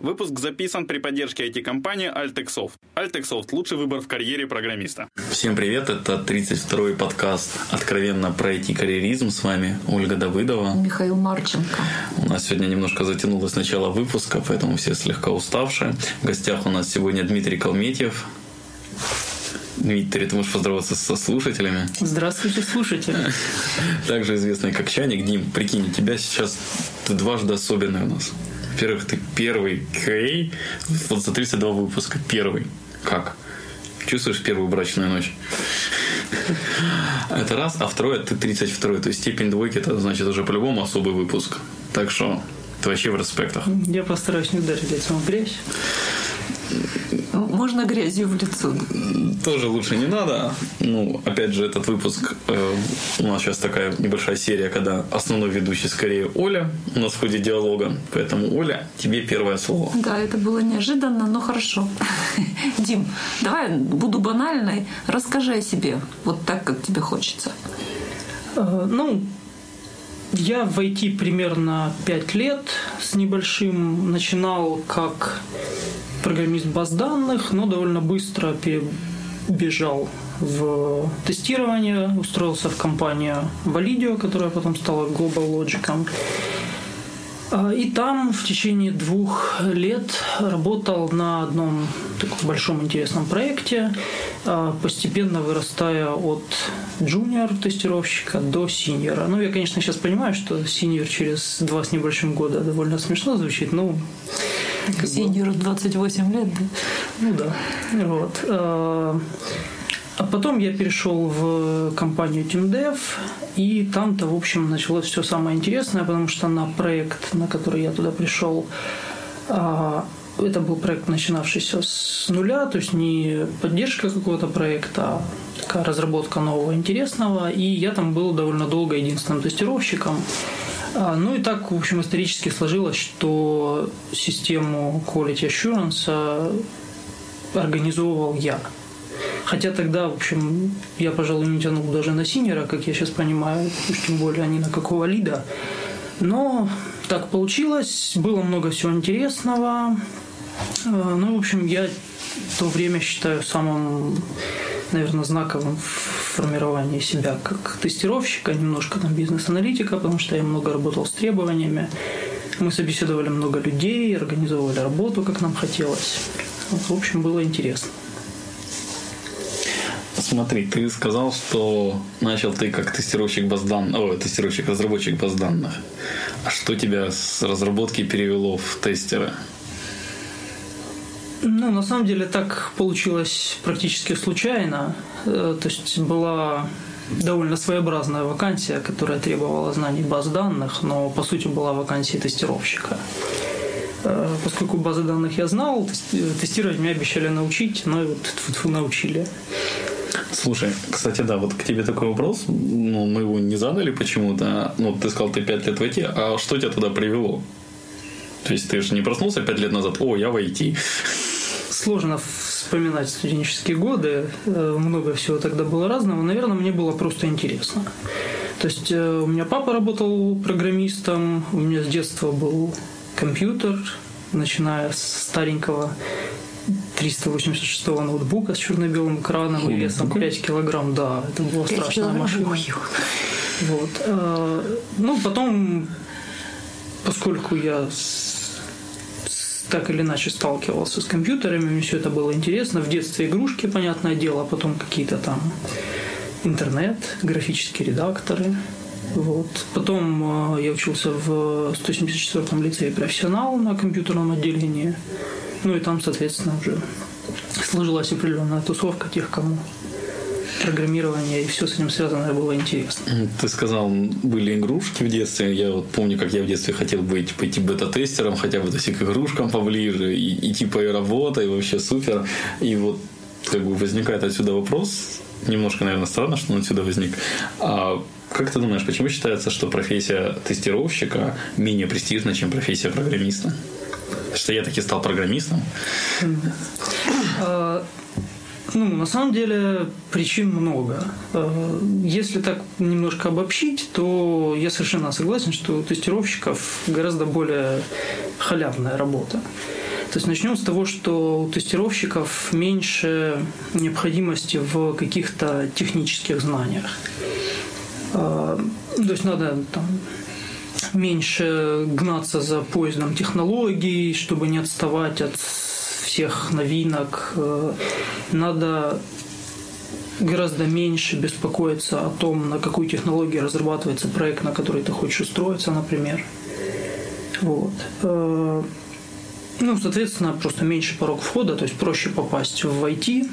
Выпуск записан при поддержке IT-компании Altexoft. Altexoft – лучший выбор в карьере программиста. Всем привет, это 32-й подкаст «Откровенно про IT-карьеризм». С вами Ольга Давыдова. Михаил Марченко. У нас сегодня немножко затянулось начало выпуска, поэтому все слегка уставшие. В гостях у нас сегодня Дмитрий Калметьев, Дмитрий, ты можешь поздороваться со слушателями. Здравствуйте, слушатели. Также известный как Чаник. Дим, прикинь, у тебя сейчас ты дважды особенный у нас. Во-первых, ты первый Кей вот за 32 выпуска. Первый. Как? Чувствуешь первую брачную ночь? Это раз. А второе, ты 32 То есть степень двойки, это значит уже по-любому особый выпуск. Так что ты вообще в респектах. Я постараюсь не ударить лицом грязь. Можно грязью в лицо. Тоже лучше не надо. Ну, опять же, этот выпуск э, у нас сейчас такая небольшая серия, когда основной ведущий скорее Оля у нас в ходе диалога. Поэтому, Оля, тебе первое слово. Да, это было неожиданно, но хорошо. Дим, давай буду банальной. Расскажи о себе, вот так, как тебе хочется. Э, ну, я в IT примерно 5 лет с небольшим. Начинал как программист баз данных, но довольно быстро перебежал в тестирование, устроился в компанию Validio, которая потом стала Global Logic. А, и там в течение двух лет работал на одном таком большом интересном проекте, а, постепенно вырастая от джуниор тестировщика до синьора. Ну, я, конечно, сейчас понимаю, что синьор через два с небольшим года довольно смешно звучит, но... Синьору 28 лет, да? Ну да. Вот. А, а потом я перешел в компанию TeamDev, и там-то, в общем, началось все самое интересное, потому что на проект, на который я туда пришел, а, это был проект, начинавшийся с нуля, то есть не поддержка какого-то проекта, а такая разработка нового интересного. И я там был довольно долго единственным тестировщиком. А, ну и так, в общем, исторически сложилось, что систему Quality Assurance организовывал я. Хотя тогда, в общем, я, пожалуй, не тянул даже на синера, как я сейчас понимаю, уж тем более они на какого лида. Но так получилось, было много всего интересного. Э, ну, в общем, я то время считаю самым, наверное, знаковым в формировании себя как тестировщика, немножко там бизнес-аналитика, потому что я много работал с требованиями. Мы собеседовали много людей, организовывали работу, как нам хотелось. Вот, в общем, было интересно. Смотри, ты сказал, что начал ты как тестировщик баз данных, о, тестировщик, разработчик баз данных. А что тебя с разработки перевело в тестера? Ну, на самом деле так получилось практически случайно. Э, то есть была довольно своеобразная вакансия, которая требовала знаний баз данных, но по сути была вакансия тестировщика. Э, поскольку базы данных я знал, тестировать меня обещали научить, но вот научили. Слушай, кстати, да, вот к тебе такой вопрос. Ну, мы его не задали почему-то. Ну, ты сказал, ты пять лет в IT, а что тебя туда привело? То есть ты же не проснулся пять лет назад, о, я в IT. Сложно вспоминать студенческие годы. Э, много всего тогда было разного. Наверное, мне было просто интересно. То есть э, у меня папа работал программистом, у меня с детства был компьютер, начиная с старенького 386 ноутбука с черно-белым экраном и весом 5 килограмм. Да, это была страшная машина. Вот. Э, ну, потом, поскольку я так или иначе сталкивался с компьютерами, мне все это было интересно. В детстве игрушки, понятное дело, а потом какие-то там интернет, графические редакторы. Вот. Потом э, я учился в 174-м лицее профессионал на компьютерном отделении. Ну и там, соответственно, уже сложилась определенная тусовка тех, кому программирование и все с этим связанное было интересно. Ты сказал, были игрушки в детстве. Я вот помню, как я в детстве хотел быть, пойти бета-тестером, хотя бы всех игрушкам поближе, и, и типа и работа, и вообще супер. И вот как бы возникает отсюда вопрос, немножко, наверное, странно, что он отсюда возник. А как ты думаешь, почему считается, что профессия тестировщика менее престижна, чем профессия программиста? Что я таки стал программистом? А, ну, на самом деле причин много. А, если так немножко обобщить, то я совершенно согласен, что у тестировщиков гораздо более халявная работа. То есть начнем с того, что у тестировщиков меньше необходимости в каких-то технических знаниях. А, то есть надо там, меньше гнаться за поездом технологий, чтобы не отставать от всех новинок. Э, надо гораздо меньше беспокоиться о том, на какую технологию разрабатывается проект, на который ты хочешь устроиться, например. Вот. Э, ну, соответственно, просто меньше порог входа, то есть проще попасть в IT.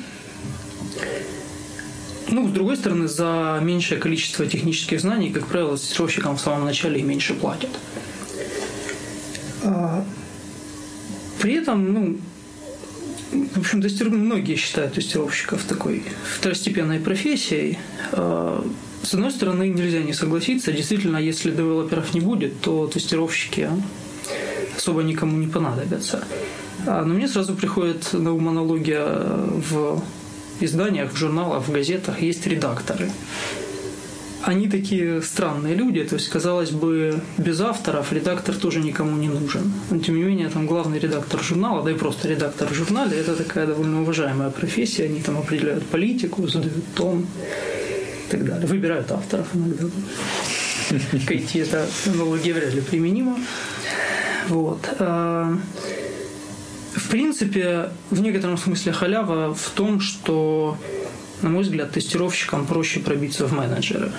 Ну, с другой стороны, за меньшее количество технических знаний, как правило, тестировщикам в самом начале меньше платят. А, при этом, ну, в общем, тестир... многие считают тестировщиков такой второстепенной профессией. А, с одной стороны, нельзя не согласиться. Действительно, если девелоперов не будет, то тестировщики особо никому не понадобятся. А, но мне сразу приходит на ум аналогия в изданиях, в журналах, в газетах есть редакторы. Они такие странные люди, то есть, казалось бы, без авторов редактор тоже никому не нужен. Но, тем не менее, там главный редактор журнала, да и просто редактор в журнале, это такая довольно уважаемая профессия, они там определяют политику, задают тон и так далее. Выбирают авторов иногда. К IT эта аналогия вряд ли применима. Вот. В принципе, в некотором смысле халява в том, что, на мой взгляд, тестировщикам проще пробиться в менеджеры.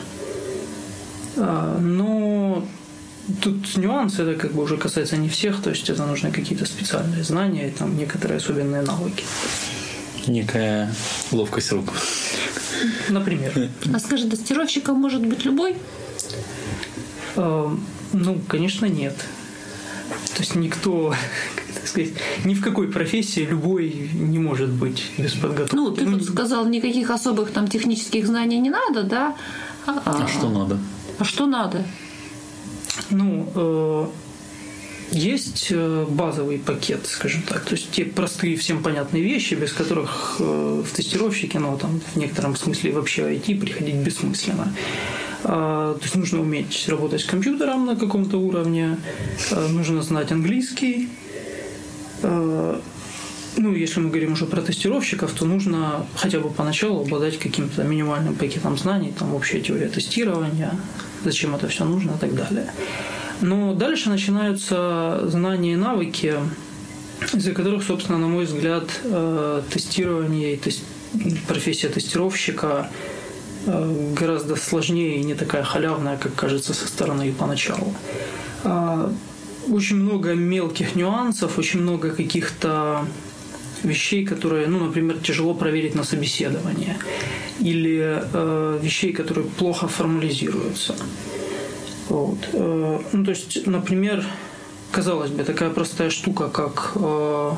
А, но тут нюансы, это как бы уже касается не всех, то есть это нужны какие-то специальные знания и там некоторые особенные навыки. Некая ловкость рук. Например. А скажи, тестировщиком может быть любой? А, ну, конечно, нет. То есть никто, так сказать, ни в какой профессии любой не может быть без подготовки. Ну, ты тут сказал, никаких особых там технических знаний не надо, да? А, а что надо? А что надо? Ну, э, есть э, базовый пакет, скажем так, то есть те простые всем понятные вещи, без которых э, в тестировщике, ну, там, в некотором смысле вообще IT приходить бессмысленно. А, то есть нужно уметь работать с компьютером на каком-то уровне, а, нужно знать английский. А, ну, если мы говорим уже про тестировщиков, то нужно хотя бы поначалу обладать каким-то минимальным пакетом знаний, там общая теория тестирования, зачем это все нужно и так далее. Но дальше начинаются знания и навыки, из-за которых, собственно, на мой взгляд, тестирование и профессия тестировщика Э, гораздо сложнее и не такая халявная, как кажется со стороны и поначалу. Очень много мелких нюансов, очень много каких-то вещей, которые, ну, например, тяжело проверить на собеседовании, или э, вещей, которые плохо формализируются. Вот. Э, ну, то есть, например, казалось бы, такая простая штука, как э,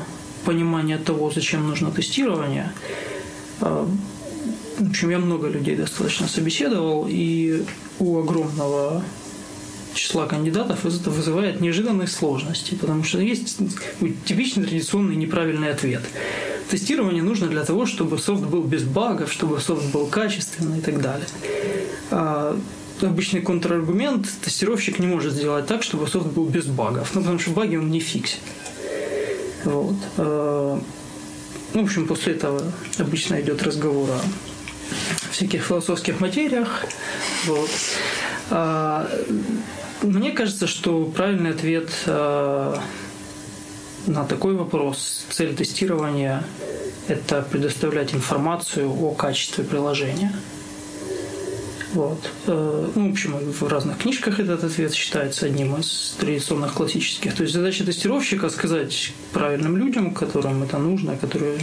понимание того, зачем нужно тестирование, э, в общем, я много людей достаточно собеседовал, и у огромного числа кандидатов это вызывает неожиданные сложности, потому что есть типичный традиционный неправильный ответ. Тестирование нужно для того, чтобы софт был без багов, чтобы софт был качественный и так далее. А обычный контраргумент – тестировщик не может сделать так, чтобы софт был без багов, ну, потому что баги он не фиксит. Вот. А, ну, в общем, после этого обычно идет разговор о всяких философских материях. Вот. Мне кажется, что правильный ответ а, на такой вопрос, цель тестирования – это предоставлять информацию о качестве приложения. Вот. Э, ну, в общем, в разных книжках этот ответ считается одним из традиционных классических. То есть задача тестировщика сказать правильным людям, которым это нужно, которые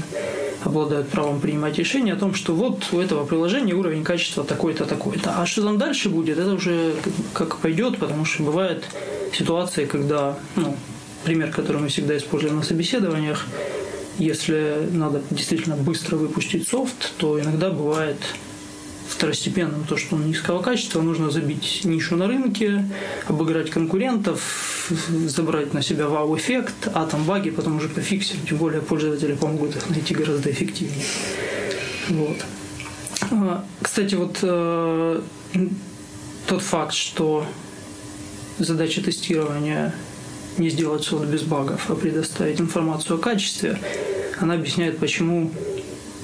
обладают правом принимать решения о том, что вот у этого приложения уровень качества такой-то, такой-то. А что там дальше будет, это уже как пойдет, потому что бывают ситуации, когда, ну, пример, который мы всегда используем на собеседованиях, если надо действительно быстро выпустить софт, то иногда бывает второстепенным то, что он низкого качества, нужно забить нишу на рынке, обыграть конкурентов, забрать на себя вау-эффект, а там баги потом уже пофиксить, тем более пользователи помогут их найти гораздо эффективнее. Вот. А, кстати, вот э, тот факт, что задача тестирования не сделать софт без багов, а предоставить информацию о качестве, она объясняет, почему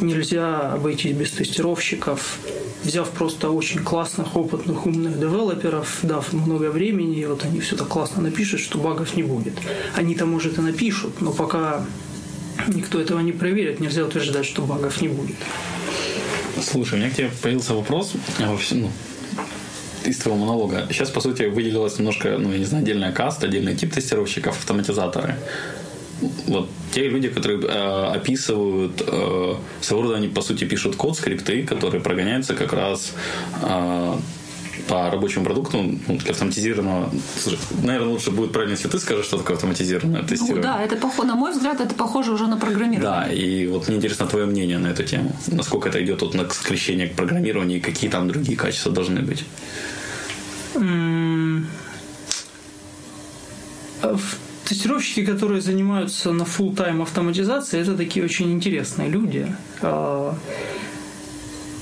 нельзя обойтись без тестировщиков, взяв просто очень классных, опытных, умных девелоперов, дав много времени, и вот они все так классно напишут, что багов не будет. Они-то, может, и напишут, но пока никто этого не проверит, нельзя утверждать, что багов не будет. Слушай, у меня к тебе появился вопрос. А, ну, из твоего монолога. Сейчас, по сути, выделилась немножко, ну, я не знаю, отдельная каста, отдельный тип тестировщиков, автоматизаторы. Вот те люди, которые э, описывают э, своего рода, они, по сути, пишут код, скрипты, которые прогоняются как раз э, по рабочему продукту, ну, автоматизированного. Слушай, наверное, лучше будет правильно, если ты скажешь, что такое автоматизированное тестирование. Ну, да, это похоже, на мой взгляд, это похоже уже на программирование. Да, и вот мне интересно твое мнение на эту тему. Насколько это идет вот на скрещение к программированию и какие там другие качества должны быть? Тестировщики, которые занимаются на full тайм автоматизацией, это такие очень интересные люди. А,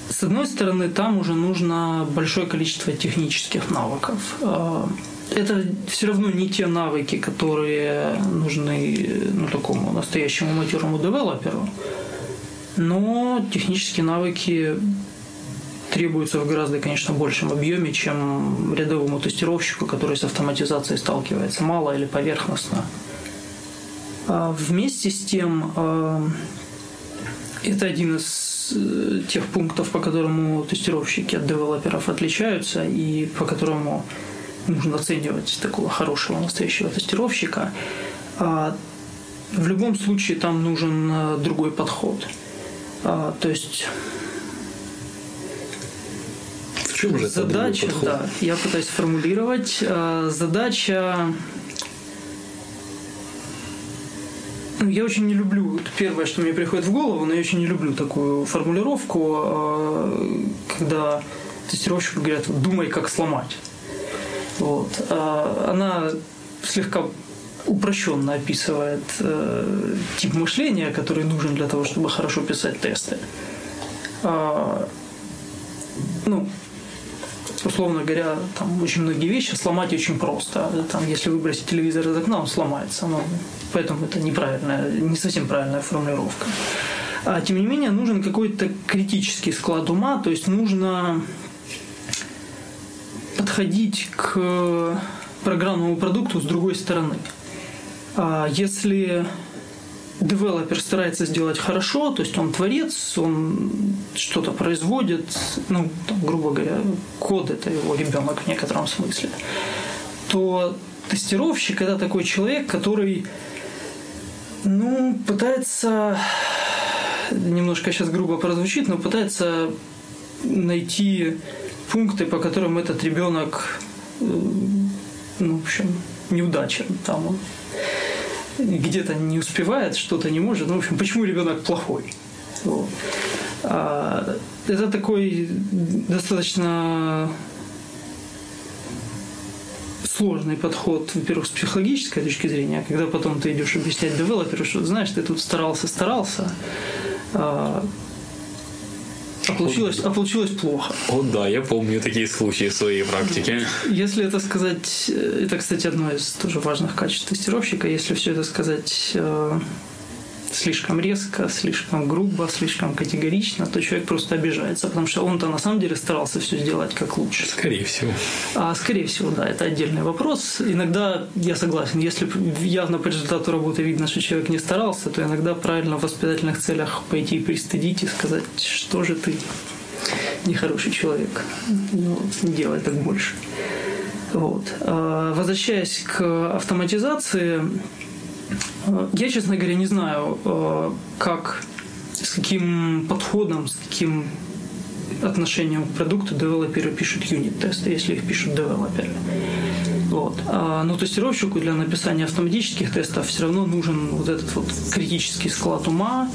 с одной стороны, там уже нужно большое количество технических навыков. А, это все равно не те навыки, которые нужны ну, такому настоящему матерому девелоперу, но технические навыки требуются в гораздо, конечно, большем объеме, чем рядовому тестировщику, который с автоматизацией сталкивается мало или поверхностно. А вместе с тем, а, это один из э, тех пунктов, по которому тестировщики от девелоперов отличаются и по которому нужно оценивать такого хорошего настоящего тестировщика. А в любом случае там нужен э, другой подход. То есть чем же задача, это да, я пытаюсь сформулировать. Э, задача ну, я очень не люблю, это первое, что мне приходит в голову, но я очень не люблю такую формулировку, э, когда тестировщику говорят, думай, как сломать. Вот. А она слегка упрощенно описывает э, тип мышления, который нужен для того, чтобы хорошо писать тесты. Ну, условно говоря, там очень многие вещи сломать очень просто. Там, если выбросить телевизор из окна, он сломается. Но, поэтому это неправильная, не совсем правильная формулировка. А, тем не менее, нужен какой-то критический склад ума, то есть нужно подходить к программному продукту с другой стороны. А если девелопер старается сделать хорошо, то есть он творец, он что-то производит, ну, там, грубо говоря, код это его ребенок в некотором смысле, то тестировщик это такой человек, который ну, пытается немножко сейчас грубо прозвучит, но пытается найти пункты, по которым этот ребенок, э, ну, в общем, неудачен. Там он где-то не успевает, что-то не может. Ну, в общем, почему ребенок плохой? Вот. А, это такой достаточно сложный подход, во-первых, с психологической точки зрения, когда потом ты идешь объяснять девелоперу, что, знаешь, ты тут старался, старался, а, а получилось, а получилось плохо. О, да, я помню такие случаи в своей практике. Если это сказать, э, это, кстати, одно из тоже важных качеств тестировщика, если все это сказать э, слишком резко, слишком грубо, слишком категорично, то человек просто обижается, потому что он-то на самом деле старался все сделать как лучше. Скорее всего. А скорее всего, да, это отдельный вопрос. Иногда я согласен, если явно по результату работы видно, что человек не старался, то иногда правильно в воспитательных целях пойти и пристыдить и сказать, что же ты нехороший человек, ну, не делай так больше. Вот. А, возвращаясь к автоматизации, я, честно говоря, не знаю, э, как, с каким подходом, с каким отношением к продукту девелоперы пишут юнит-тесты, если их пишут девелоперы. Вот. А, но тестировщику для написания автоматических тестов все равно нужен вот этот вот критический склад ума,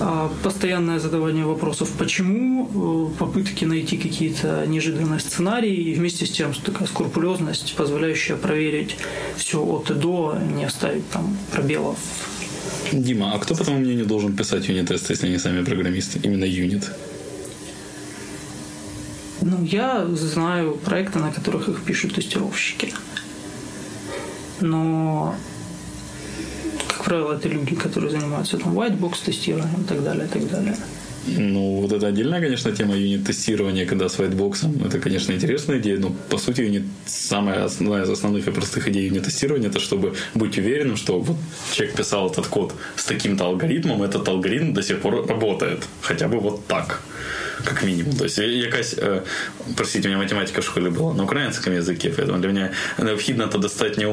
а, постоянное задавание вопросов «почему?», э, попытки найти какие-то неожиданные сценарии и вместе с тем такая скрупулезность, позволяющая проверить все от и до, не оставить там пробелов. Дима, а кто, по твоему мнению, должен писать юнит-тесты, если они сами программисты? Именно юнит? Ну, я знаю проекты, на которых их пишут тестировщики но как правило, это люди, которые занимаются там whitebox тестированием и так далее, и так далее. Ну, вот это отдельная, конечно, тема юнит-тестирования, когда с whitebox. Это, конечно, интересная идея, но, по сути, юнит, самая одна из основных и простых идей юнит-тестирования, это чтобы быть уверенным, что вот человек писал этот код с таким-то алгоритмом, этот алгоритм до сих пор работает. Хотя бы вот так как минимум. То есть якась, э, простите, у меня математика в школе была на украинском языке, поэтому для меня необходимо это достать не.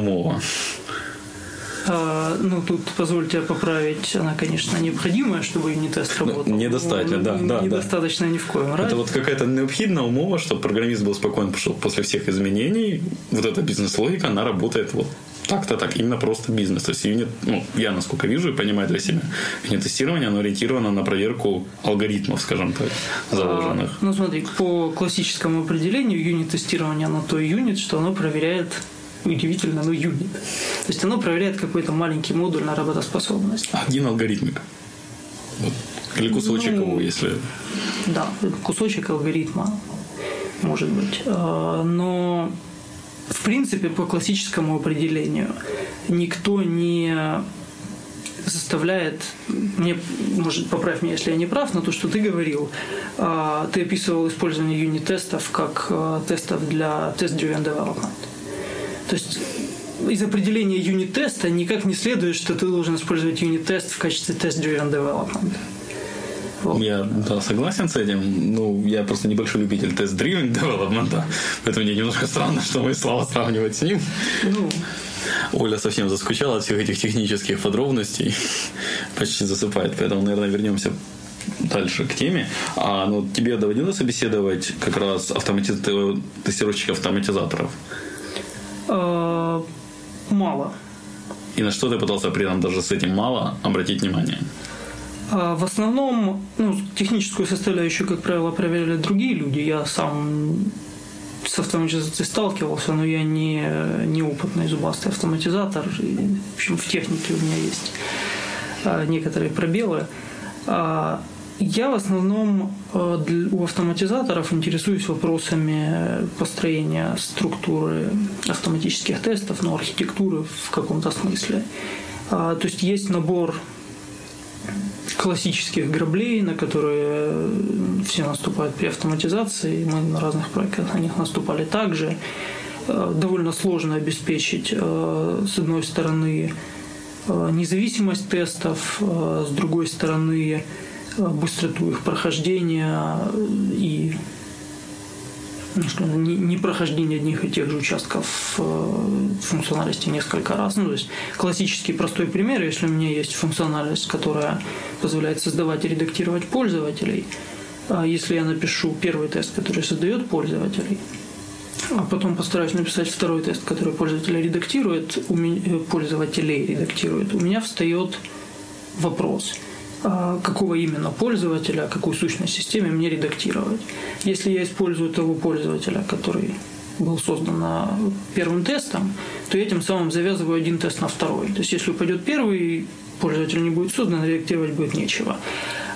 А, ну, тут, позвольте поправить, она, конечно, необходимая, чтобы юнит-тест ну, работал. Ну, недостаточно, да, да. Недостаточно да. ни в коем разе. Это вот какая-то необходимая умова, чтобы программист был спокоен, потому что после всех изменений вот эта бизнес-логика, она работает вот так-то так, именно просто бизнес. То есть юнит, ну, я насколько вижу и понимаю для себя, юнит-тестирование, оно ориентировано на проверку алгоритмов, скажем так, заложенных. А, ну, смотри, по классическому определению юнит-тестирование, оно то юнит, что оно проверяет удивительно, но юнит. То есть оно проверяет какой-то маленький модуль на работоспособность. Один алгоритмик. Вот. Или кусочек ну, его, если... Да, кусочек алгоритма, может быть. А, но, в принципе, по классическому определению никто не заставляет, мне, может, поправь меня, если я не прав, но то, что ты говорил, а, ты описывал использование юнит-тестов как а, тестов для test-driven development. То есть из определения юнит-теста никак не следует, что ты должен использовать юнит-тест в качестве тест-driven development. Вот. Я да, согласен с этим. Ну, я просто небольшой любитель тест-driven development, поэтому мне немножко странно, что мои слова сравнивать с ним. Ну, Оля совсем заскучала от всех этих технических подробностей. Почти засыпает. Поэтому, наверное, вернемся дальше к теме. А ну, тебе доводилось собеседовать как раз автоматиз... тестировщиков автоматизаторов? Э, мало. И на что ты пытался при этом даже с этим мало обратить внимание? Э, в основном ну, техническую составляющую, как правило, проверяли другие люди. Я сам с автоматизацией сталкивался, но я не, не опытный зубастый автоматизатор. И, в общем, в технике у меня есть э, некоторые пробелы. Я в основном э, у автоматизаторов интересуюсь вопросами построения структуры автоматических тестов, ну, архитектуры в каком-то смысле. А, то есть есть набор классических граблей, на которые все наступают при автоматизации. Мы на разных проектах на них наступали также. Э, довольно сложно обеспечить, э, с одной стороны, независимость тестов, с другой стороны, быстроту их прохождения и ну, не прохождение одних и тех же участков э, функциональности несколько раз. Ну, то есть классический простой пример, если у меня есть функциональность, которая позволяет создавать и редактировать пользователей, а если я напишу первый тест, который создает пользователей, а потом постараюсь написать второй тест, который пользователя редактирует, у меня, пользователей редактирует, у меня встает вопрос – какого именно пользователя, какую сущность системе мне редактировать. Если я использую того пользователя, который был создан первым тестом, то я тем самым завязываю один тест на второй. То есть если упадет первый, пользователь не будет создан, редактировать будет нечего.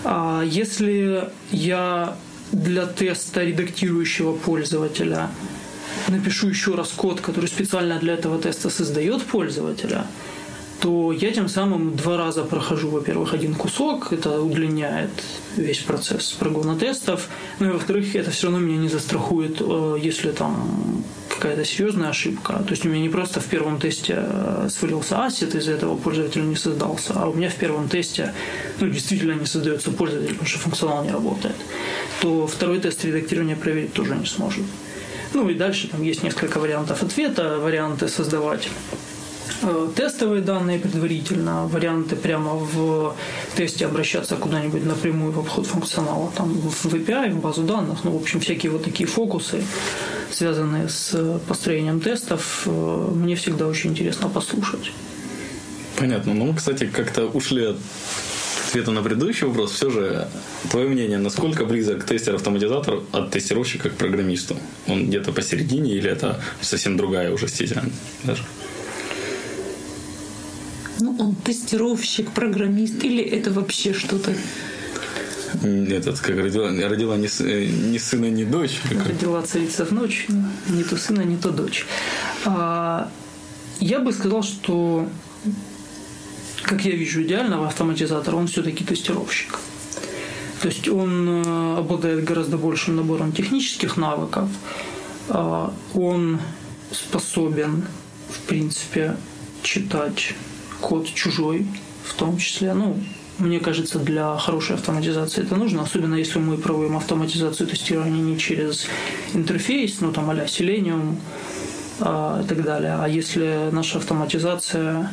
А если я для теста редактирующего пользователя напишу еще раз код, который специально для этого теста создает пользователя – то я тем самым два раза прохожу, во-первых, один кусок, это удлиняет весь процесс прогона тестов, ну и во-вторых, это все равно меня не застрахует, э, если там какая-то серьезная ошибка. То есть у меня не просто в первом тесте э, свалился ассет, из-за этого пользователь не создался, а у меня в первом тесте ну, действительно не создается пользователь, потому что функционал не работает. То второй тест редактирования проверить тоже не сможет. Ну и дальше там есть несколько вариантов ответа, варианты создавать тестовые данные предварительно, варианты прямо в тесте обращаться куда-нибудь напрямую в обход функционала, там в API, в базу данных, ну, в общем, всякие вот такие фокусы, связанные с построением тестов, э, мне всегда очень интересно послушать. Понятно. Ну, мы, кстати, как-то ушли от ответа на предыдущий вопрос. Все же, твое мнение, насколько близок тестер-автоматизатор от тестировщика к программисту? Он где-то посередине или это совсем другая уже стезя? Даже? Ну, он тестировщик, программист или это вообще что-то этот, как родила, родила ни, ни сына, ни дочь. Родила царица в ночь, не то сына, не то дочь. А, я бы сказал, что как я вижу, идеального автоматизатора, он все-таки тестировщик. То есть он э, обладает гораздо большим набором технических навыков. А, он способен, в принципе, читать код чужой, в том числе. Ну, мне кажется, для хорошей автоматизации это нужно, особенно если мы проводим автоматизацию тестирования не через интерфейс, ну там а-ля Selenium а, и так далее, а если наша автоматизация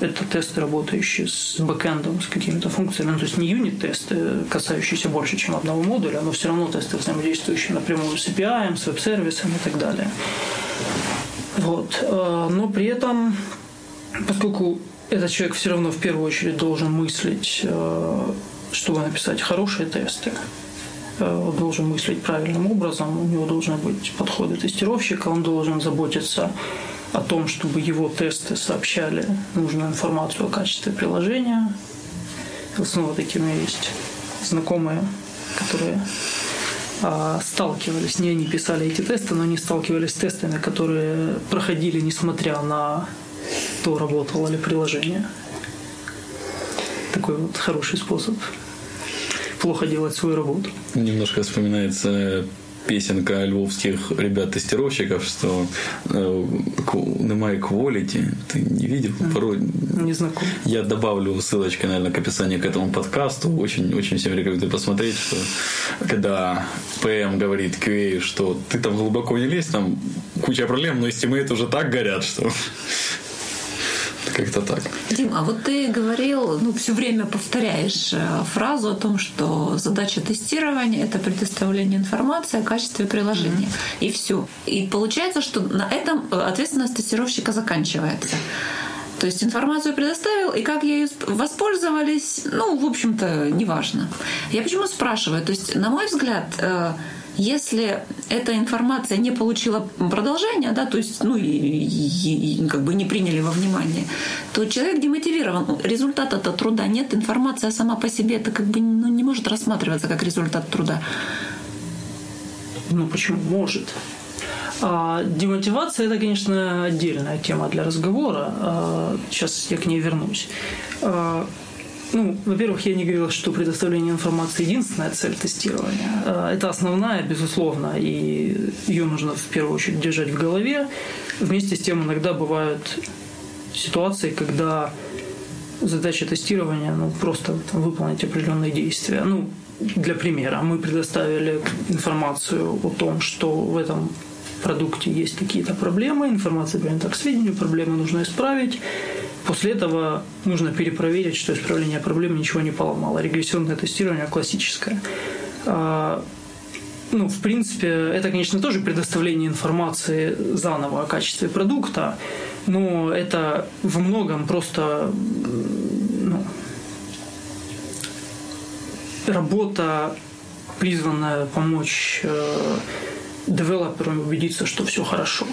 это тесты, работающие с бэкэндом, с какими-то функциями. Ну, то есть не юнит-тесты, касающиеся больше, чем одного модуля, но все равно тесты, взаимодействующие напрямую с API, с веб-сервисом и так далее. Вот. А, но при этом, поскольку этот человек все равно в первую очередь должен мыслить, э, чтобы написать хорошие тесты. Э, он должен мыслить правильным образом, у него должны быть подходы тестировщика, он должен заботиться о том, чтобы его тесты сообщали нужную информацию о качестве приложения. Снова такими есть знакомые, которые а, сталкивались, не они писали эти тесты, но они сталкивались с тестами, которые проходили несмотря на то, работало ли приложение. Такой вот хороший способ плохо делать свою работу. Немножко вспоминается песенка львовских ребят-тестировщиков, что э, немає quality, ты не видел? Порой... Не знаком. Я добавлю ссылочкой, наверное, к описанию к этому подкасту. Очень, очень всем рекомендую посмотреть, что когда PM говорит QA, что ты там глубоко не лезь, там куча проблем, но estimate уже так горят, что как-то так. Дим, а вот ты говорил, ну, все время повторяешь э, фразу о том, что задача тестирования — это предоставление информации о качестве приложения. Mm-hmm. И все. И получается, что на этом э, ответственность тестировщика заканчивается. То есть информацию предоставил, и как ею воспользовались, ну, в общем-то, неважно. Я почему спрашиваю? То есть, на мой взгляд, э, если эта информация не получила продолжения, да, то есть, ну, и, и, и как бы не приняли во внимание, то человек демотивирован. Результата-то труда нет, информация сама по себе это как бы ну, не может рассматриваться как результат труда. Ну почему может? А, демотивация это, конечно, отдельная тема для разговора. А, сейчас я к ней вернусь. А, ну, во-первых, я не говорил, что предоставление информации единственная цель тестирования. А, это основная, безусловно, и ее нужно в первую очередь держать в голове. Вместе с тем иногда бывают ситуации, когда задача тестирования ну, просто там, выполнить определенные действия. Ну, для примера, мы предоставили информацию о том, что в этом продукте есть какие-то проблемы, информация принята к сведению, проблемы нужно исправить. После этого нужно перепроверить, что исправление проблем ничего не поломало. Регрессионное тестирование классическое. А, ну, в принципе, это, конечно, тоже предоставление информации заново о качестве продукта, но это во многом просто ну, работа, призванная помочь э, девелоперам убедиться, что все хорошо.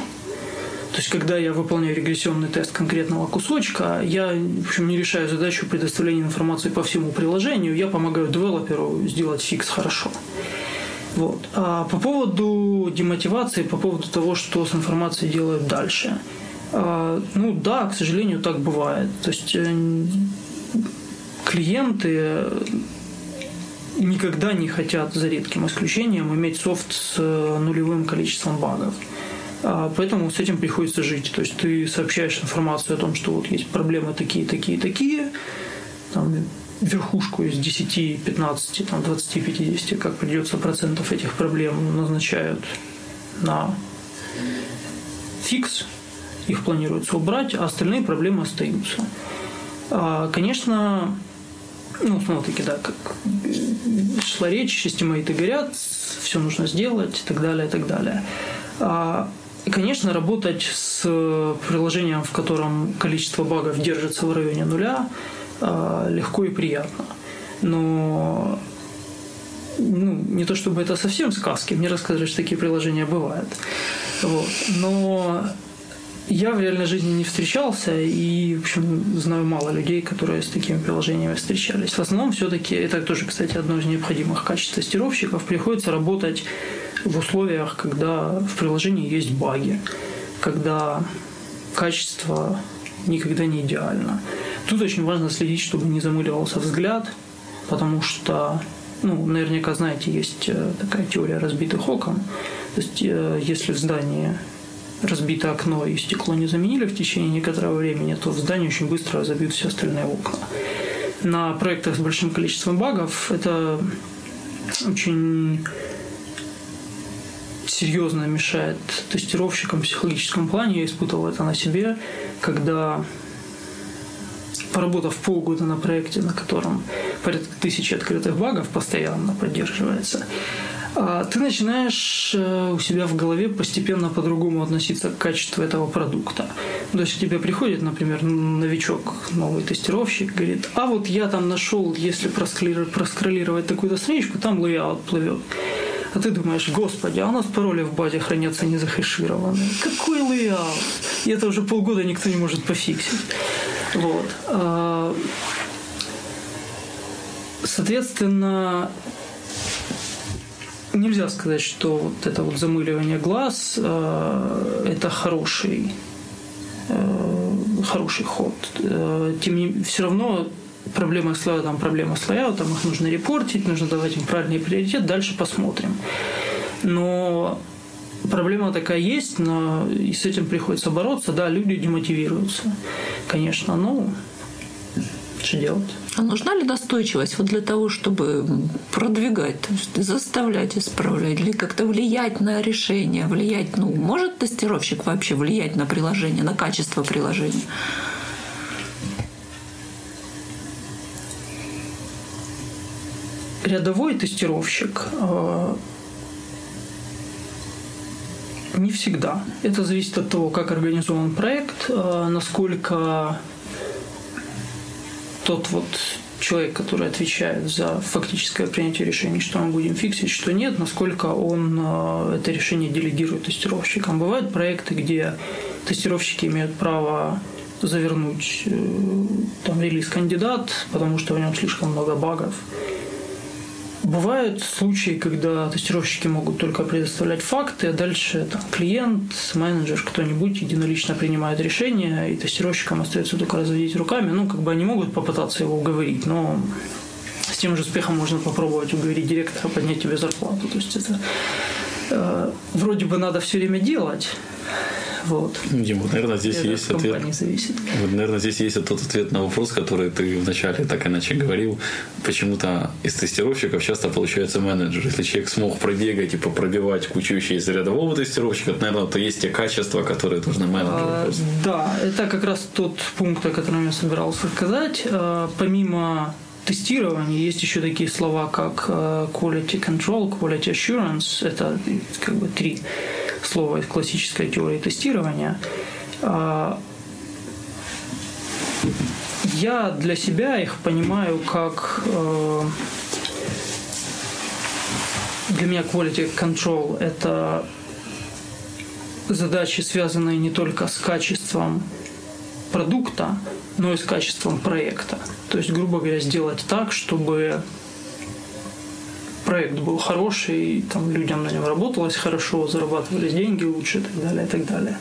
То есть, когда я выполняю регрессионный тест конкретного кусочка, я, в общем, не решаю задачу предоставления информации по всему приложению, я помогаю девелоперу сделать фикс хорошо. Вот. А по поводу демотивации, по поводу того, что с информацией делают дальше. А, ну да, к сожалению, так бывает. То есть э, клиенты никогда не хотят, за редким исключением, иметь софт с э, нулевым количеством багов. А, поэтому с этим приходится жить. То есть ты сообщаешь информацию о том, что вот есть проблемы такие, такие, такие, там, верхушку из 10, 15, там, 20, 50, как придется процентов этих проблем назначают на фикс, их планируется убрать, а остальные проблемы остаются. А, конечно, ну, снова-таки, да, как шла речь, эстимейты горят, все нужно сделать и так далее, и так далее. И, конечно, работать с приложением, в котором количество багов держится в районе нуля, а, легко и приятно. Но ну, не то чтобы это совсем сказки, мне рассказывают, что такие приложения бывают. Вот. Но я в реальной жизни не встречался и, в общем, знаю мало людей, которые с такими приложениями встречались. В основном все-таки, это тоже, кстати, одно из необходимых качеств тестировщиков, приходится работать в условиях, когда в приложении есть баги, когда качество никогда не идеально. Тут очень важно следить, чтобы не замыливался взгляд, потому что, ну, наверняка знаете, есть э, такая теория разбитых окон. То есть, э, если в здании разбито окно и стекло не заменили в течение некоторого времени, то в здании очень быстро разобьют все остальные окна. На проектах с большим количеством багов это очень серьезно мешает тестировщикам в психологическом плане. Я испытывал это на себе, когда поработав полгода на проекте, на котором порядка тысячи открытых багов постоянно поддерживается, а ты начинаешь э, у себя в голове постепенно по-другому относиться к качеству этого продукта. То есть к тебе приходит, например, новичок, новый тестировщик, говорит, а вот я там нашел, если проскроллировать такую-то страничку, там layout плывет. А ты думаешь, господи, а у нас пароли в базе хранятся не захэшированные. Какой layout? И это уже полгода никто не может пофиксить. Вот. А, соответственно, нельзя сказать, что вот это вот замыливание глаз э, это хороший э, хороший ход. Тем не все равно проблема с layout, там проблема с layout, там их нужно репортить, нужно давать им правильный приоритет, дальше посмотрим. Но проблема такая есть, но и с этим приходится бороться. Да, люди демотивируются, конечно, но что делать? А нужна ли настойчивость вот для того, чтобы продвигать, то есть заставлять исправлять, или как-то влиять на решение, влиять, ну, может тестировщик вообще влиять на приложение, на качество приложения? Рядовой тестировщик э, не всегда. Это зависит от того, как организован проект, э, насколько тот вот человек, который отвечает за фактическое принятие решений, что мы будем фиксить, что нет, насколько он э, это решение делегирует тестировщикам. Бывают проекты, где тестировщики имеют право завернуть там релиз кандидат, потому что в нем слишком много багов. Бывают случаи, когда тестировщики могут только предоставлять факты, а дальше там, клиент, менеджер, кто-нибудь единолично принимает решение, и тестировщикам остается только разводить руками. Ну, как бы они могут попытаться его уговорить, но с тем же успехом можно попробовать уговорить директора поднять тебе зарплату. То есть это э, вроде бы надо все время делать, вот. Дим, вот, наверное, здесь Это есть ответ. Зависит. Вот, наверное, здесь есть тот ответ на вопрос, который ты вначале так иначе говорил. Почему-то из тестировщиков часто получается менеджер. Если человек смог пробегать и попробивать кучу вещей из рядового тестировщика, то, наверное, то есть те качества, которые нужны менеджеру. А, да, это как раз тот пункт, о котором я собирался сказать. А, помимо тестирования есть еще такие слова, как а, quality control, quality assurance. Это как бы три слова из классической теории тестирования, а, я для себя их понимаю как э, для меня quality control – это задачи, связанные не только с качеством продукта, но и с качеством проекта. То есть, грубо говоря, сделать так, чтобы проект был хороший, там людям на нем работалось хорошо, зарабатывались деньги лучше и так далее, и так далее.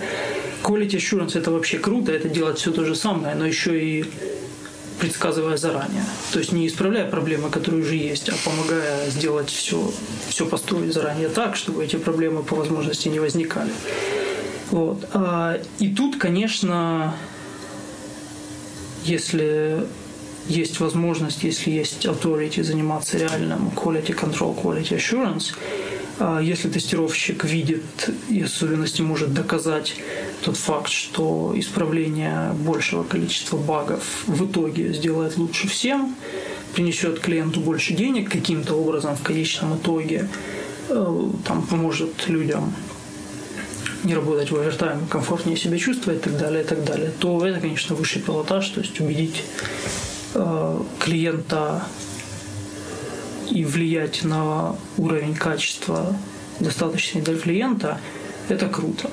Quality assurance это вообще круто, это делать все то же самое, но еще и предсказывая заранее. То есть не исправляя проблемы, которые уже есть, а помогая сделать все, все построить заранее так, чтобы эти проблемы по возможности не возникали. Вот. А, и тут, конечно, если есть возможность, если есть authority заниматься реальным quality control, quality assurance, а если тестировщик видит и особенности может доказать тот факт, что исправление большего количества багов в итоге сделает лучше всем, принесет клиенту больше денег каким-то образом в конечном итоге, э, там поможет людям не работать в овертайме, комфортнее себя чувствовать и так далее, и так далее, то это, конечно, высший пилотаж, то есть убедить клиента и влиять на уровень качества достаточный для клиента, это круто.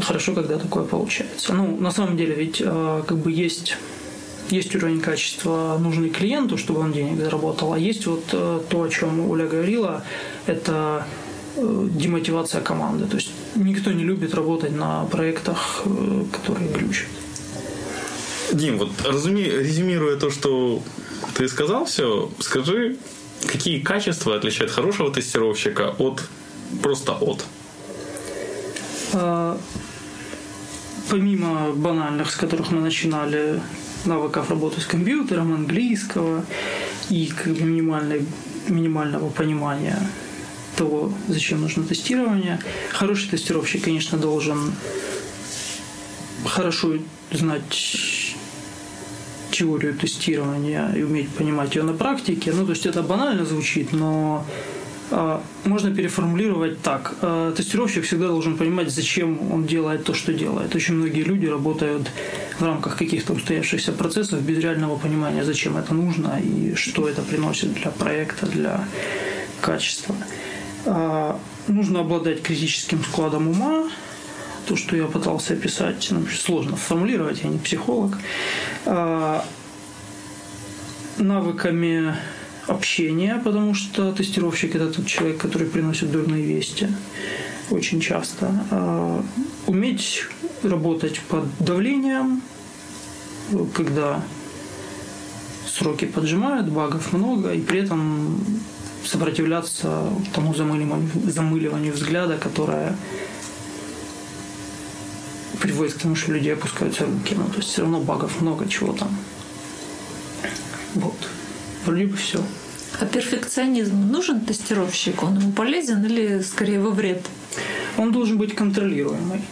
Хорошо, когда такое получается. Ну, на самом деле, ведь э, как бы есть есть уровень качества, нужный клиенту, чтобы он денег заработал, а есть вот э, то, о чем Оля говорила, это демотивация команды. То есть никто не любит работать на проектах, которые глючат. Дим, вот разуме, резюмируя то, что ты сказал все, скажи, какие качества отличают хорошего тестировщика от просто от? А, помимо банальных, с которых мы начинали, навыков работы с компьютером, английского и как бы минимальной, минимального понимания того, зачем нужно тестирование. Хороший тестировщик, конечно, должен хорошо знать теорию тестирования и уметь понимать ее на практике. Ну, то есть это банально звучит, но а, можно переформулировать так. А, тестировщик всегда должен понимать, зачем он делает то, что делает. Очень многие люди работают в рамках каких-то устоявшихся процессов без реального понимания, зачем это нужно и что это приносит для проекта, для качества. А, нужно обладать критическим складом ума, то, что я пытался описать, ну, сложно формулировать, я не психолог, навыками общения, потому что тестировщик это тот человек, который приносит дурные вести очень часто. А, уметь работать под давлением, когда сроки поджимают, багов много, и при этом сопротивляться тому замыливанию, замыливанию взгляда, которое приводит к тому, что люди опускаются руки. Ну, то есть все равно багов много, чего там. Вот. Вроде бы все. А перфекционизм нужен тестировщику? Он ему полезен или скорее во вред? Он должен быть контролируемый.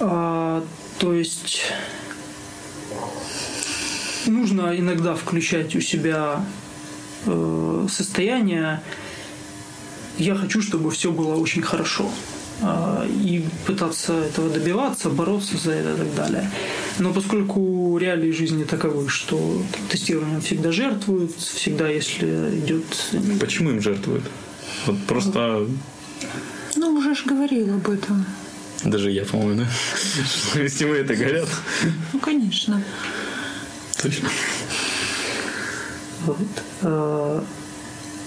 А, то есть нужно иногда включать у себя э, состояние «я хочу, чтобы все было очень хорошо». А, и пытаться этого добиваться, бороться за это и так далее. Но поскольку реалии жизни таковы, что там, тестированием всегда жертвуют, всегда если идет... Почему им жертвуют? Вот просто... Ну, уже же говорил об этом. Даже я, по-моему, да? Если мы это говорят. Ну, конечно. Точно. Вот. А,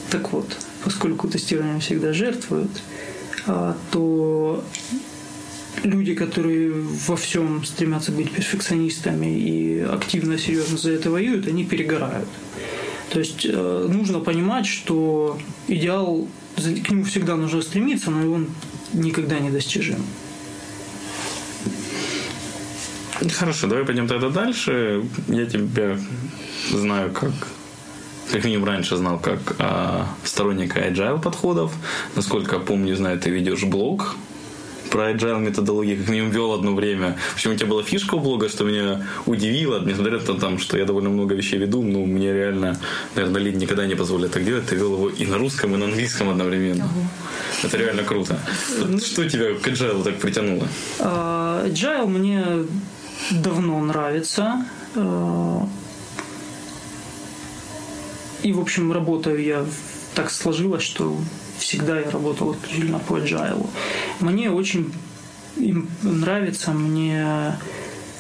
так вот, поскольку тестированием всегда жертвуют, то люди, которые во всем стремятся быть перфекционистами и активно, серьезно за это воюют, они перегорают. То есть э, нужно понимать, что идеал, к нему всегда нужно стремиться, но он никогда не достижим. Хорошо, давай пойдем тогда дальше. Я тебя знаю как как минимум раньше знал, как а, сторонника agile подходов. Насколько помню, знаю, ты ведешь блог про agile методологию, как минимум вел одно время. В общем, у тебя была фишка у блога, что меня удивило, несмотря на то, что я довольно много вещей веду, но мне реально, наверное, Лид никогда не позволит так делать. Ты вел его и на русском, и на английском одновременно. Ого. Это реально круто. Что тебя к agile так притянуло? А, agile мне давно нравится. А, и, в общем, работаю я так сложилось, что всегда я работал исключительно по agile. Мне очень нравится, мне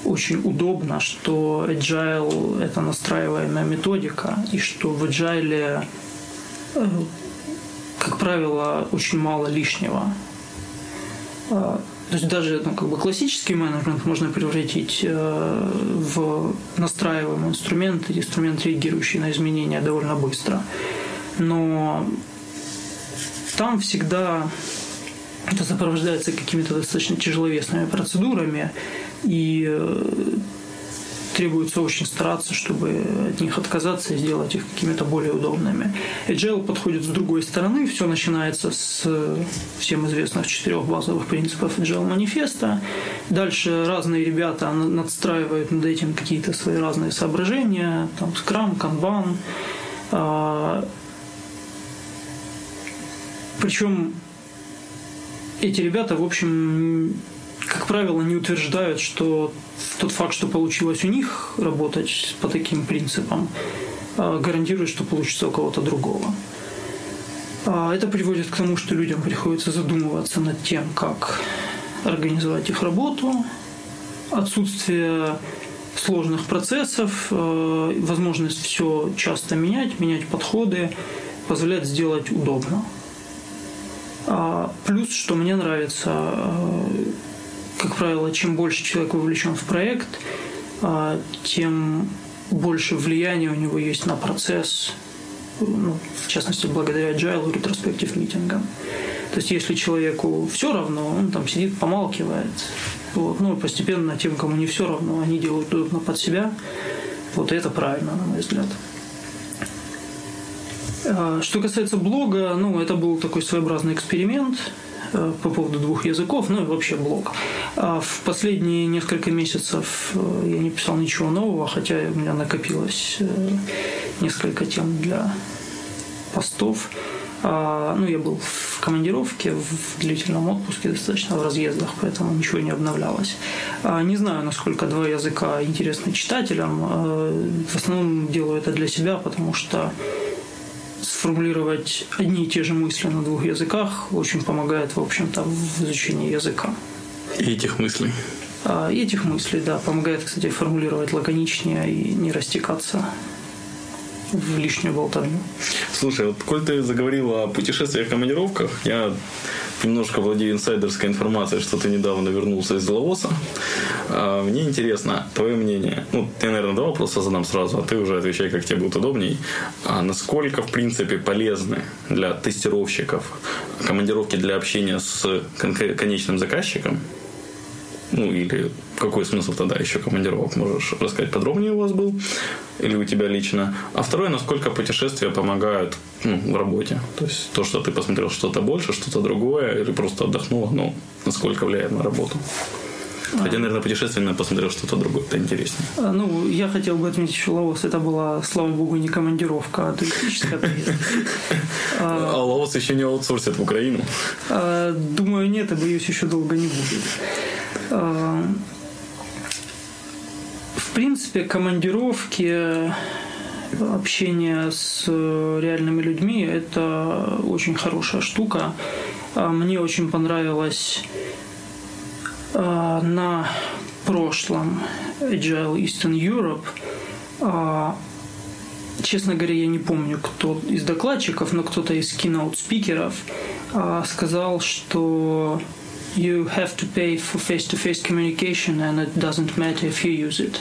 очень удобно, что agile – это настраиваемая методика, и что в agile, э, как правило, очень мало лишнего. То есть даже ну, как бы классический менеджмент можно превратить э, в настраиваемый инструмент, инструмент, реагирующий на изменения довольно быстро. Но там всегда это сопровождается какими-то достаточно тяжеловесными процедурами, и э, требуется очень стараться, чтобы от них отказаться и сделать их какими-то более удобными. Agile подходит с другой стороны. Все начинается с всем известных четырех базовых принципов Agile манифеста. Дальше разные ребята надстраивают над этим какие-то свои разные соображения. Там Scrum, Kanban. А, причем эти ребята, в общем, как правило, не утверждают, что тот факт, что получилось у них работать по таким принципам, а, гарантирует, что получится у кого-то другого. А, это приводит к тому, что людям приходится задумываться над тем, как организовать их работу, отсутствие сложных процессов, а, возможность все часто менять, менять подходы, позволяет сделать удобно. Плюс, что мне нравится, как правило, чем больше человек вовлечен в проект, а, тем больше влияния у него есть на процесс, ну, в частности, благодаря agile ретроспектив митингам. То есть, если человеку все равно, он там сидит, помалкивает. Вот. Ну, постепенно тем, кому не все равно, они делают удобно под себя. Вот это правильно, на мой взгляд. А, что касается блога, ну, это был такой своеобразный эксперимент по поводу двух языков, ну и вообще блог. А в последние несколько месяцев э, я не писал ничего нового, хотя у меня накопилось э, несколько тем для постов. А, ну, я был в командировке, в длительном отпуске достаточно, в разъездах, поэтому ничего не обновлялось. А, не знаю, насколько два языка интересны читателям. В основном делаю это для себя, потому что сформулировать одни и те же мысли на двух языках очень помогает, в общем-то, в изучении языка. И этих мыслей. А, и этих мыслей, да. Помогает, кстати, формулировать лаконичнее и не растекаться в лишнюю болтовню. Слушай, вот коль ты заговорил о путешествиях, командировках, я немножко владею инсайдерской информацией, что ты недавно вернулся из Лаоса. А, мне интересно твое мнение. Ну, ты, наверное, два вопроса задам сразу, а ты уже отвечай, как тебе будет удобней. А насколько, в принципе, полезны для тестировщиков командировки для общения с конечным заказчиком? Ну, или какой смысл тогда еще командировок? Можешь рассказать подробнее у вас был? Или у тебя лично? А второе, насколько путешествия помогают ну, в работе? То есть то, что ты посмотрел что-то больше, что-то другое, или просто отдохнул, ну, насколько влияет на работу? Хотя, наверное, путешественно посмотрел что-то другое, это интереснее. А, ну, я хотел бы отметить, что Лаос это была, слава богу, не командировка, а туристическая поездка. А Лаос еще не аутсорсит в Украину? А, думаю, нет, и боюсь, еще долго не будет. А, в принципе, командировки, общение с реальными людьми – это очень хорошая штука. Мне очень понравилось на прошлом Agile Eastern Europe. Честно говоря, я не помню, кто из докладчиков, но кто-то из keynote-спикеров сказал, что you have to pay for face-to-face communication, and it doesn't matter if you use it.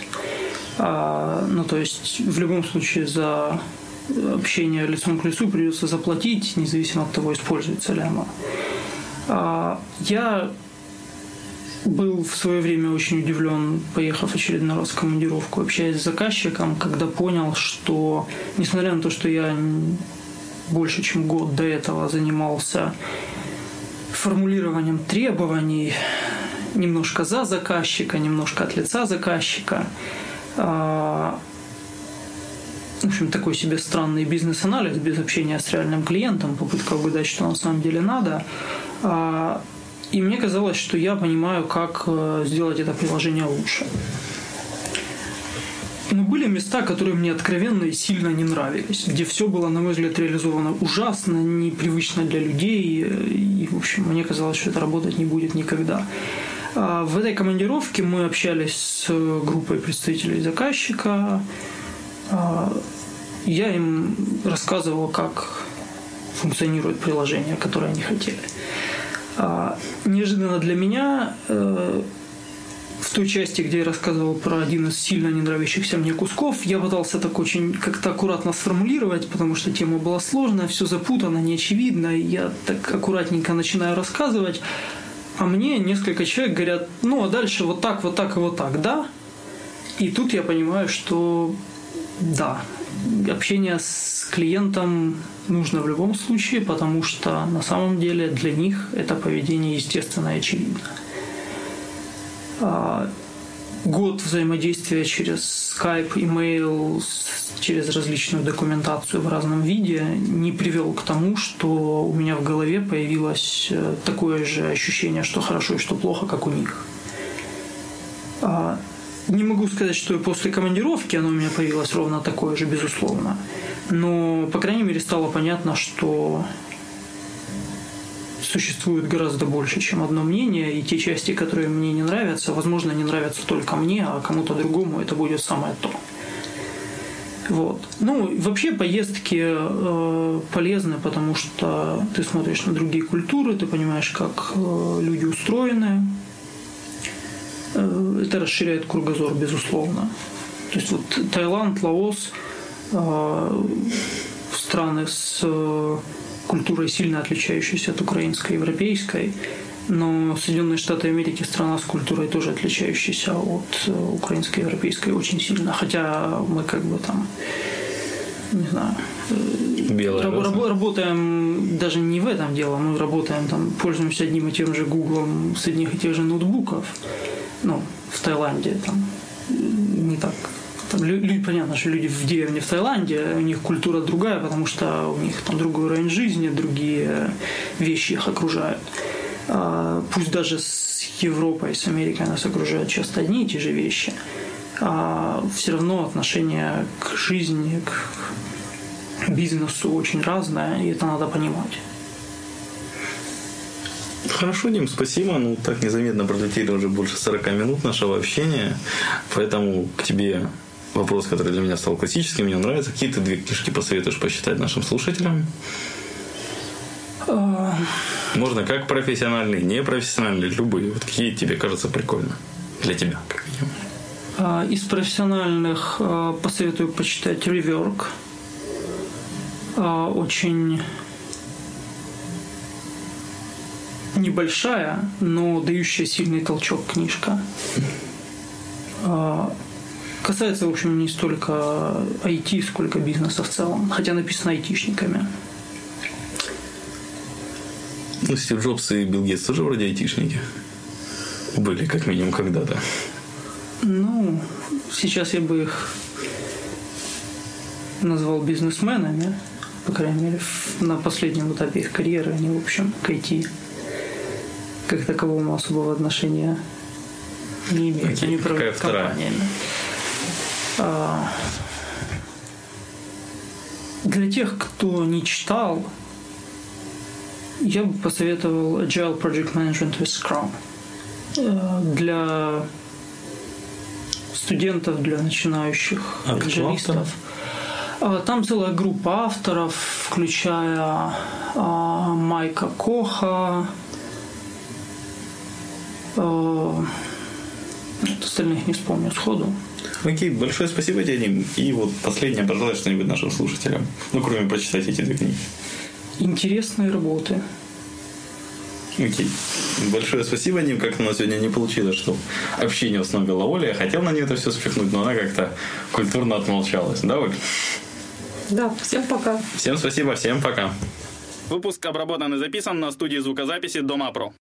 А, ну, то есть, в любом случае, за общение лицом к лицу придется заплатить, независимо от того, используется ли оно. А, я был в свое время очень удивлен, поехав очередной раз в командировку, общаясь с заказчиком, когда понял, что, несмотря на то, что я больше чем год до этого занимался формулированием требований, немножко за заказчика, немножко от лица заказчика. А, в общем, такой себе странный бизнес-анализ без общения с реальным клиентом, попытка угадать, что на самом деле надо. А, и мне казалось, что я понимаю, как э, сделать это приложение лучше. Но были места, которые мне откровенно и сильно не нравились, где все было, на мой взгляд, реализовано ужасно, непривычно для людей, и, в общем, мне казалось, что это работать не будет никогда. А в этой командировке мы общались с группой представителей заказчика. А, я им рассказывал, как функционирует приложение, которое они хотели. А, неожиданно для меня э, в той части, где я рассказывал про один из сильно не нравящихся мне кусков, я пытался так очень как-то аккуратно сформулировать, потому что тема была сложная, все запутано, неочевидно. И я так аккуратненько начинаю рассказывать, а мне несколько человек говорят, ну а дальше вот так, вот так и вот так, да? И тут я понимаю, что да, общение с клиентом нужно в любом случае, потому что на самом деле для них это поведение естественно и очевидно. А, год взаимодействия через Skype, email, через различную документацию в разном виде не привел к тому, что у меня в голове появилось э, такое же ощущение, что хорошо и что плохо, как у них. А, не могу сказать, что и после командировки оно у меня появилось ровно такое же, безусловно. Но, по крайней мере, стало понятно, что существует гораздо больше, чем одно мнение, и те части, которые мне не нравятся, возможно, не нравятся только мне, а кому-то другому это будет самое то. Вот. Ну, вообще поездки э, полезны, потому что ты смотришь на другие культуры, ты понимаешь, как э, люди устроены. э, это расширяет кругозор, безусловно. То есть вот Таиланд, Лаос, э, страны с э, культурой сильно отличающейся от украинской, европейской, но Соединенные Штаты Америки страна с культурой тоже отличающаяся от украинской, европейской очень сильно, хотя мы как бы там не знаю, Белая раб, раб, работаем даже не в этом дело, мы работаем там, пользуемся одним и тем же Гуглом с одних и тех же ноутбуков, ну, в Таиланде там не так там, люди, понятно, что люди в деревне в Таиланде, у них культура другая, потому что у них там другой уровень жизни, другие вещи их окружают. А, пусть даже с Европой, с Америкой нас окружают часто одни и те же вещи, а все равно отношение к жизни, к бизнесу очень разное, и это надо понимать. Хорошо, Дим, спасибо. Ну, так незаметно пролетели уже больше 40 минут нашего общения. Поэтому к тебе вопрос, который для меня стал классическим, мне нравится. Какие ты две книжки посоветуешь почитать нашим слушателям? А. Можно как профессиональные, непрофессиональные, любые. Вот какие тебе кажутся прикольно для тебя, как минимум. А, из профессиональных а, посоветую почитать Rework. Очень небольшая, но дающая сильный толчок книжка. Касается, в общем, не столько IT, сколько бизнеса в целом, хотя написано айтишниками. Ну, Стив Джобс и Билл Гейтс тоже вроде айтишники. Были, как минимум, когда-то. Ну, сейчас я бы их назвал бизнесменами, по крайней мере, на последнем этапе их карьеры. Они, в общем, к IT как таковому особого отношения не имеют. Okay, они управляют компаниями. А, для тех, кто не читал, я бы посоветовал Agile Project Management with Scrum. Э, для студентов, для начинающих а. А, там целая группа авторов, включая Майка Коха, а, остальных не вспомню сходу. Окей, большое спасибо тебе, Дим. И вот последнее, пожалуй, что-нибудь нашим слушателям. Ну, кроме прочитать эти две книги. Интересные работы. Окей. Большое спасибо, Ним. Как-то у нас сегодня не получилось, что общение с Оля. Я хотел на нее это все спихнуть, но она как-то культурно отмолчалась. Да, Оль? Да, всем пока. Всем спасибо, всем пока. Выпуск обработан и записан на студии звукозаписи Дома Про.